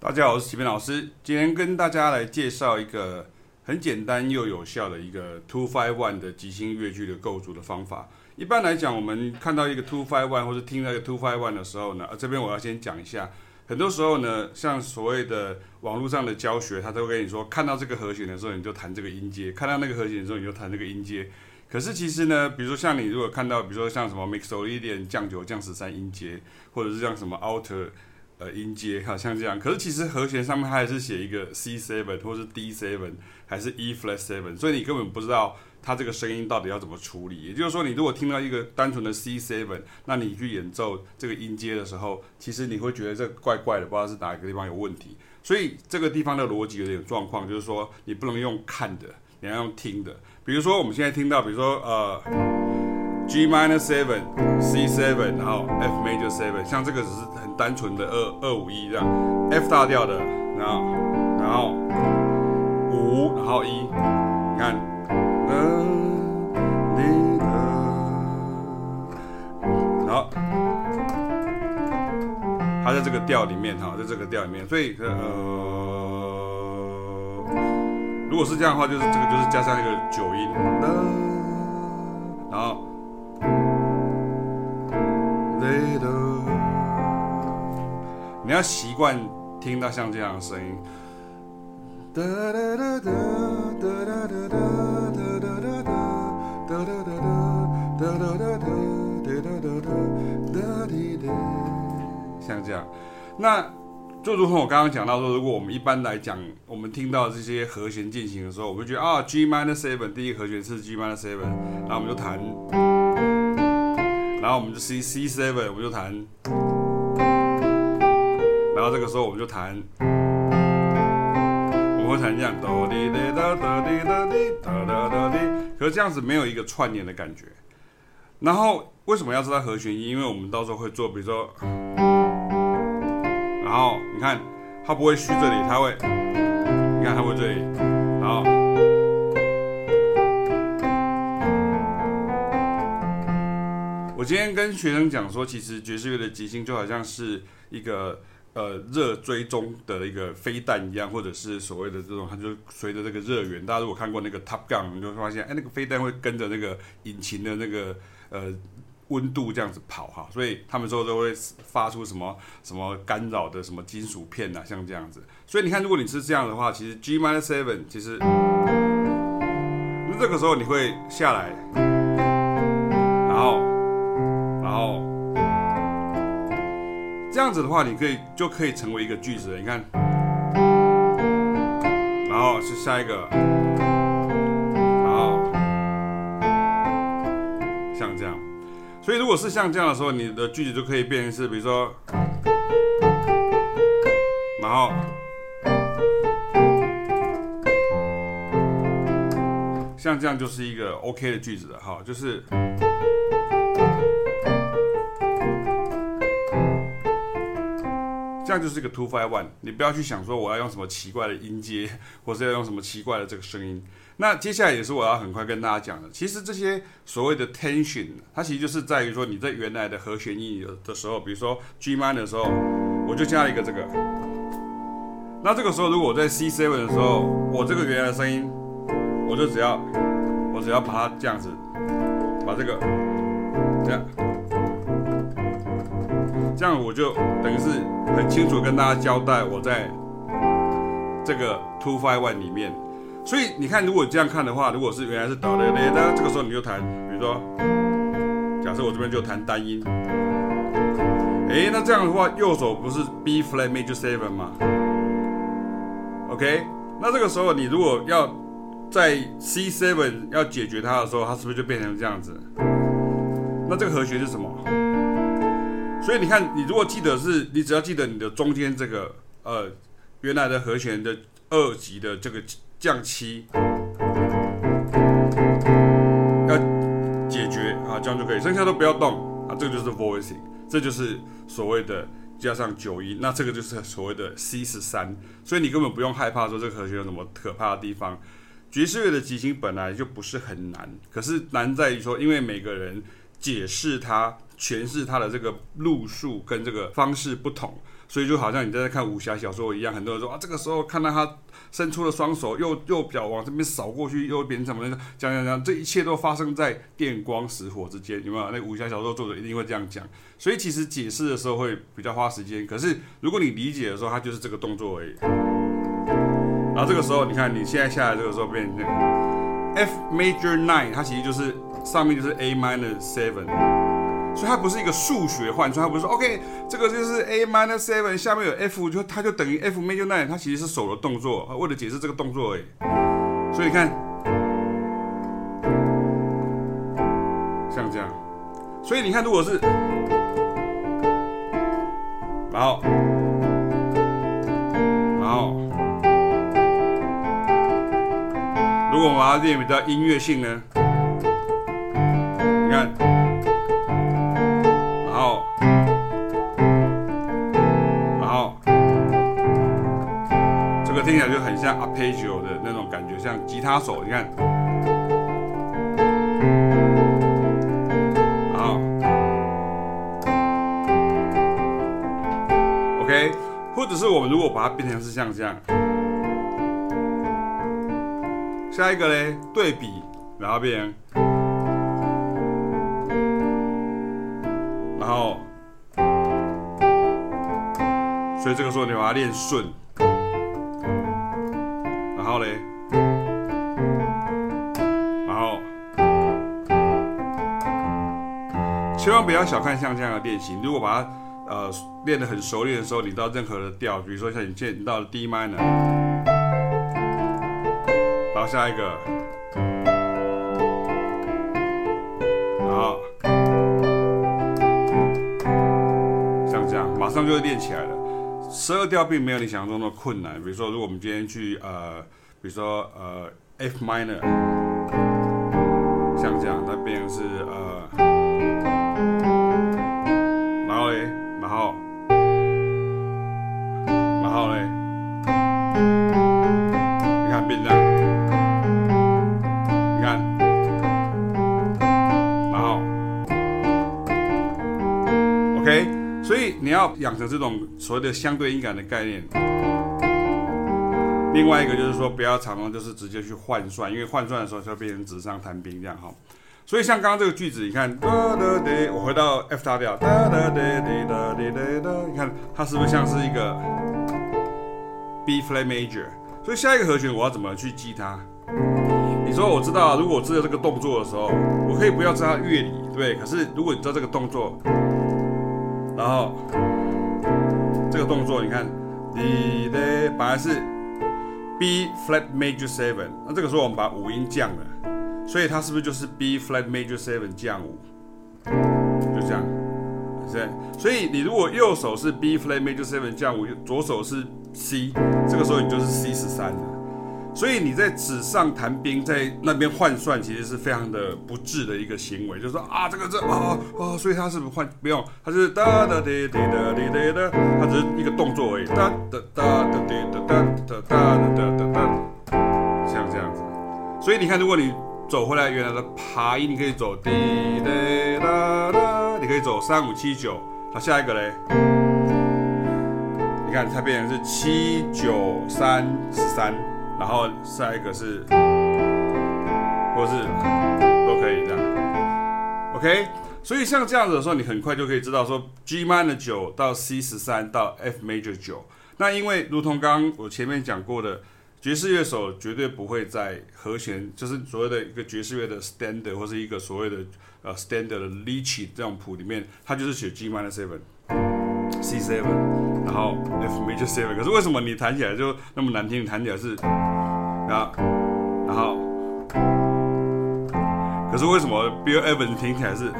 大家好，我是启斌老师。今天跟大家来介绍一个很简单又有效的一个 two five one 的即兴乐句的构筑的方法。一般来讲，我们看到一个 two five one 或者听到一个 two five one 的时候呢，这边我要先讲一下。很多时候呢，像所谓的网络上的教学，他都会跟你说，看到这个和弦的时候，你就弹这个音阶；看到那个和弦的时候，你就弹这个音阶。可是其实呢，比如说像你如果看到，比如说像什么 Mixolydian 降九降十三音阶，或者是像什么 Alter 呃音阶，好像这样。可是其实和弦上面它还是写一个 C seven 或是 D seven 还是 E flat seven，所以你根本不知道它这个声音到底要怎么处理。也就是说，你如果听到一个单纯的 C seven，那你去演奏这个音阶的时候，其实你会觉得这怪怪的，不知道是哪一个地方有问题。所以这个地方的逻辑有点状况，就是说你不能用看的，你要用听的。比如说，我们现在听到，比如说，呃，G minor seven, C seven，然后 F major seven，像这个只是很单纯的二二五一这样，F 大调的，然后，然后五，然后一，你看，然后，它在这个调里面哈，在这个调里面，所以呃。如果是这样的话，就是这个就是加上一个九音，然后，要习惯听到像这样的声音，像这样，那。就如同我刚刚讲到说，如果我们一般来讲，我们听到这些和弦进行的时候，我们觉得啊，G minor seven，第一和弦是 G minor seven，然后我们就弹，然后我们就 C C seven，我们就弹，这个时候我们就弹，我们会弹这样哆滴哒哒哒滴哒滴哒哒哒滴，可是这样子没有一个串联的感觉。然后为什么要知道和弦音？因为我们到时候会做，比如说。然后你看，它不会虚这里，它会，你看它会这里，然后，我今天跟学生讲说，其实爵士乐的即兴就好像是一个呃热追踪的一个飞弹一样，或者是所谓的这种，它就随着这个热源。大家如果看过那个 Top Gun，你就会发现，哎，那个飞弹会跟着那个引擎的那个呃。温度这样子跑哈，所以他们说都会发出什么什么干扰的什么金属片呐，像这样子。所以你看，如果你是这样的话，其实 G minus seven，其实，那这个时候你会下来，这样子的话，你可以就可以成为一个句子了。你看，然后是下一个。然后像这样所以，如果是像这样的时候，你的句子就可以变成是，比如说，然后，像这样就是一个 OK 的句子了，哈，就是，这样就是一个 two five one。你不要去想说我要用什么奇怪的音阶，或是要用什么奇怪的这个声音。那接下来也是我要很快跟大家讲的。其实这些所谓的 tension，它其实就是在于说你在原来的和弦音的时候，比如说 G minor 的时候，我就加了一个这个。那这个时候如果我在 C seven 的时候，我这个原来的声音，我就只要我只要把它这样子，把这个这样，这样我就等于是很清楚跟大家交代我在这个 two five one 里面。所以你看，如果这样看的话，如果是原来是哆来来，那这个时候你就弹，比如说，假设我这边就弹单音，诶，那这样的话，右手不是 B flat major seven 吗？OK，那这个时候你如果要在 C seven 要解决它的时候，它是不是就变成这样子？那这个和弦是什么？所以你看，你如果记得是，你只要记得你的中间这个呃原来的和弦的二级的这个。降七要解决啊，这样就可以，剩下都不要动啊，这个就是 voicing，这就是所谓的加上九音，那这个就是所谓的 C 十三，所以你根本不用害怕说这个和弦有什么可怕的地方。爵士乐的即兴本来就不是很难，可是难在于说，因为每个人解释它、诠释它的这个路数跟这个方式不同，所以就好像你在看武侠小说一样，很多人说啊，这个时候看到他伸出了双手，右右脚往这边扫过去，右边怎么样？讲讲讲，这一切都发生在电光石火之间，有没有？那武侠小说作者一定会这样讲。所以其实解释的时候会比较花时间，可是如果你理解的时候，它就是这个动作而已。然后这个时候，你看你现在下来这个时候变成 F major nine，它其实就是上面就是 A minor seven。所以它不是一个数学换算，它不是说 OK，这个就是 A minus seven，下面有 F，就它就等于 F major nine，它其实是手的动作，为了解释这个动作而已。所以你看，像这样，所以你看，如果是，然后，然后，如果我们要练比较音乐性呢，你看。阿佩尔的那种感觉，像吉他手，你看，好，OK，或者是我们如果把它变成是像这样，下一个嘞，对比，然后变成，然后，所以这个时候你把它练顺。然后嘞，然后千万不要小看像这样的练习。如果把它呃练得很熟练的时候，你到任何的调，比如说像你见到了 D minor，然后下一个，然后像这样，马上就会练起来了。十二调并没有你想象中的困难。比如说，如果我们今天去呃。比如说，呃，F minor，像这样，它变成是呃，然后嘞，然后，然后嘞，你看变这样，你看，然后，OK，所以你要养成这种所谓的相对音感的概念。另外一个就是说，不要常常就是直接去换算，因为换算的时候就会变成纸上谈兵这样哈。所以像刚刚这个句子，你看，我回到 F 大调，你看它是不是像是一个 B flat major？所以下一个和弦我要怎么去记它？你说我知道，如果我知道这个动作的时候，我可以不要知道乐理，对？可是如果你知道这个动作，然后这个动作，你看，你的本来是。B flat major seven，那这个时候我们把五音降了，所以它是不是就是 B flat major seven 降五？就这样，是。所以你如果右手是 B flat major seven 降五，左手是 C，这个时候你就是 C 十三了。所以你在纸上谈兵，在那边换算，其实是非常的不智的一个行为。就是说啊，这个这啊啊，所以它是不换不用？它是哒哒滴滴哒滴滴哒，它只是一个动作而已。哒哒哒哒滴哒哒哒哒哒哒哒，像这样子。所以你看，如果你走回来原来的爬音，你可以走滴滴哒哒，你可以走三五七九。那下一个嘞？你看它变成是七九三十三。然后下一个是，或是都可以这样，OK。所以像这样子的时候，你很快就可以知道说 G minor 九到 C 十三到 F major 九。那因为如同刚刚我前面讲过的，爵士乐手绝对不会在和弦，就是所谓的一个爵士乐的 standard 或是一个所谓的呃 standard 的 l e a c h 这种谱里面，它就是写 G minor seven。C seven，然后 F major seven，可是为什么你弹起来就那么难听？弹起来是，然后，然后，可是为什么 Bill Evans 听起来是，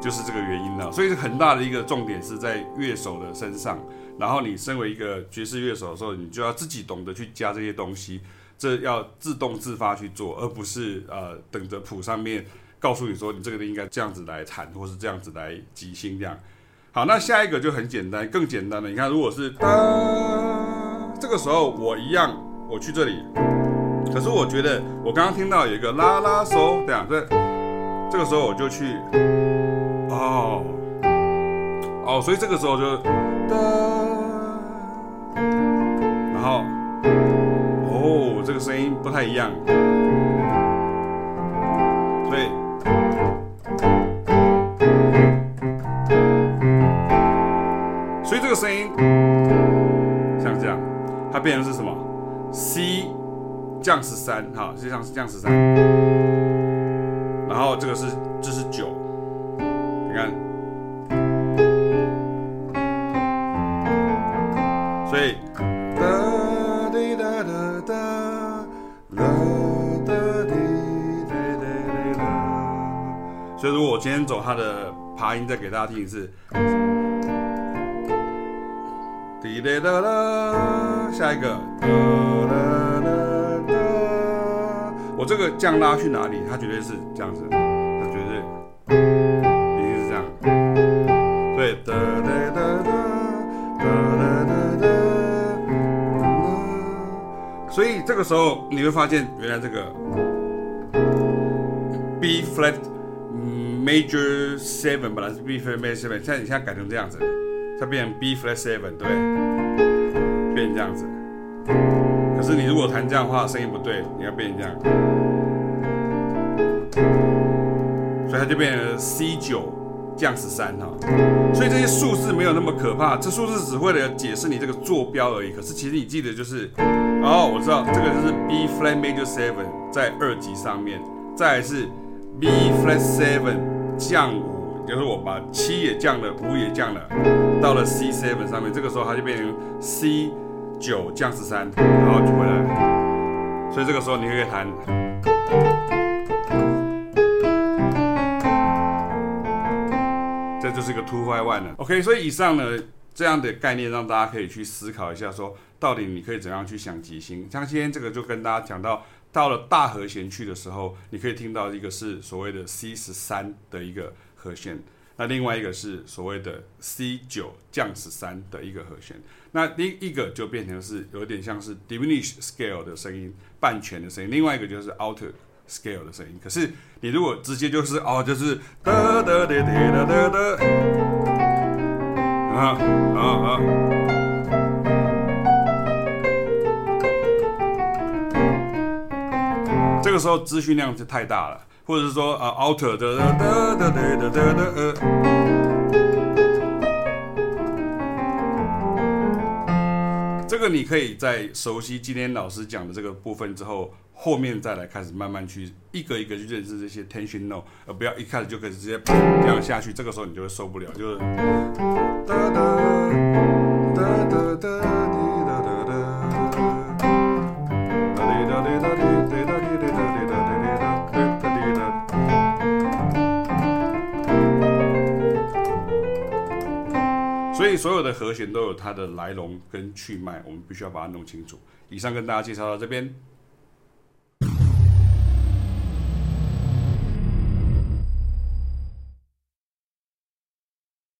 就是这个原因呢？所以很大的一个重点是在乐手的身上。然后你身为一个爵士乐手的时候，你就要自己懂得去加这些东西，这要自动自发去做，而不是呃等着谱上面。告诉你说，你这个应该这样子来弹，或是这样子来即兴这样。好，那下一个就很简单，更简单的。你看，如果是哒，这个时候我一样，我去这里。可是我觉得，我刚刚听到有一个拉拉嗦，这样，这这个时候我就去，哦，哦，所以这个时候就哒，然后哦，这个声音不太一样，所以声音。像这样，它变成是什么？C 降十三，哈，实际上是降十三，然后这个是这是九，你看，所以，所以如果我今天走它的爬音，再给大家听一次，滴哒哒啦，下一个哒啦啦哒。我这个降拉去哪里？它绝对是这样子，它绝对一定是这样。对，哒哒哒哒哒哒哒哒。所以这个时候你会发现，原来这个 B flat major seven 本来是 B flat major seven，现在你现在改成这样子。它变成 B flat seven，对，变成这样子。可是你如果弹这样的话，声音不对，你要变成这样，所以它就变成 C 九降十三哈。所以这些数字没有那么可怕，这数字只为了解释你这个坐标而已。可是其实你记得就是，哦，我知道这个就是 B flat major seven 在二级上面，再来是 B flat seven 降五，就是我把七也降了，五也降了，到了 C7 上面，这个时候它就变成 C。九降十三，然后就回来，所以这个时候你可以弹，这就是一个 two five one 了。OK，所以以上呢这样的概念让大家可以去思考一下说，到底你可以怎样去想即兴。像今天这个就跟大家讲到，到了大和弦去的时候，你可以听到一个是所谓的 C 十三的一个和弦。那另外一个是所谓的 C 九降十三的一个和弦，那第一个就变成是有点像是 diminished scale 的声音，半全的声音，另外一个就是 altered scale 的声音。可是你如果直接就是哦，就是哒哒哒哒哒哒，啊啊啊，这个时候资讯量就太大了。或者是说啊，alter 的的的的的的的，这个你可以在熟悉今天老师讲的这个部分之后，后面再来开始慢慢去一个一个去认识这些 tension note，而不要一开始就可以直接这样下去，这个时候你就会受不了，就是哒哒哒哒哒。所有的和弦都有它的来龙跟去脉，我们必须要把它弄清楚。以上跟大家介绍到这边。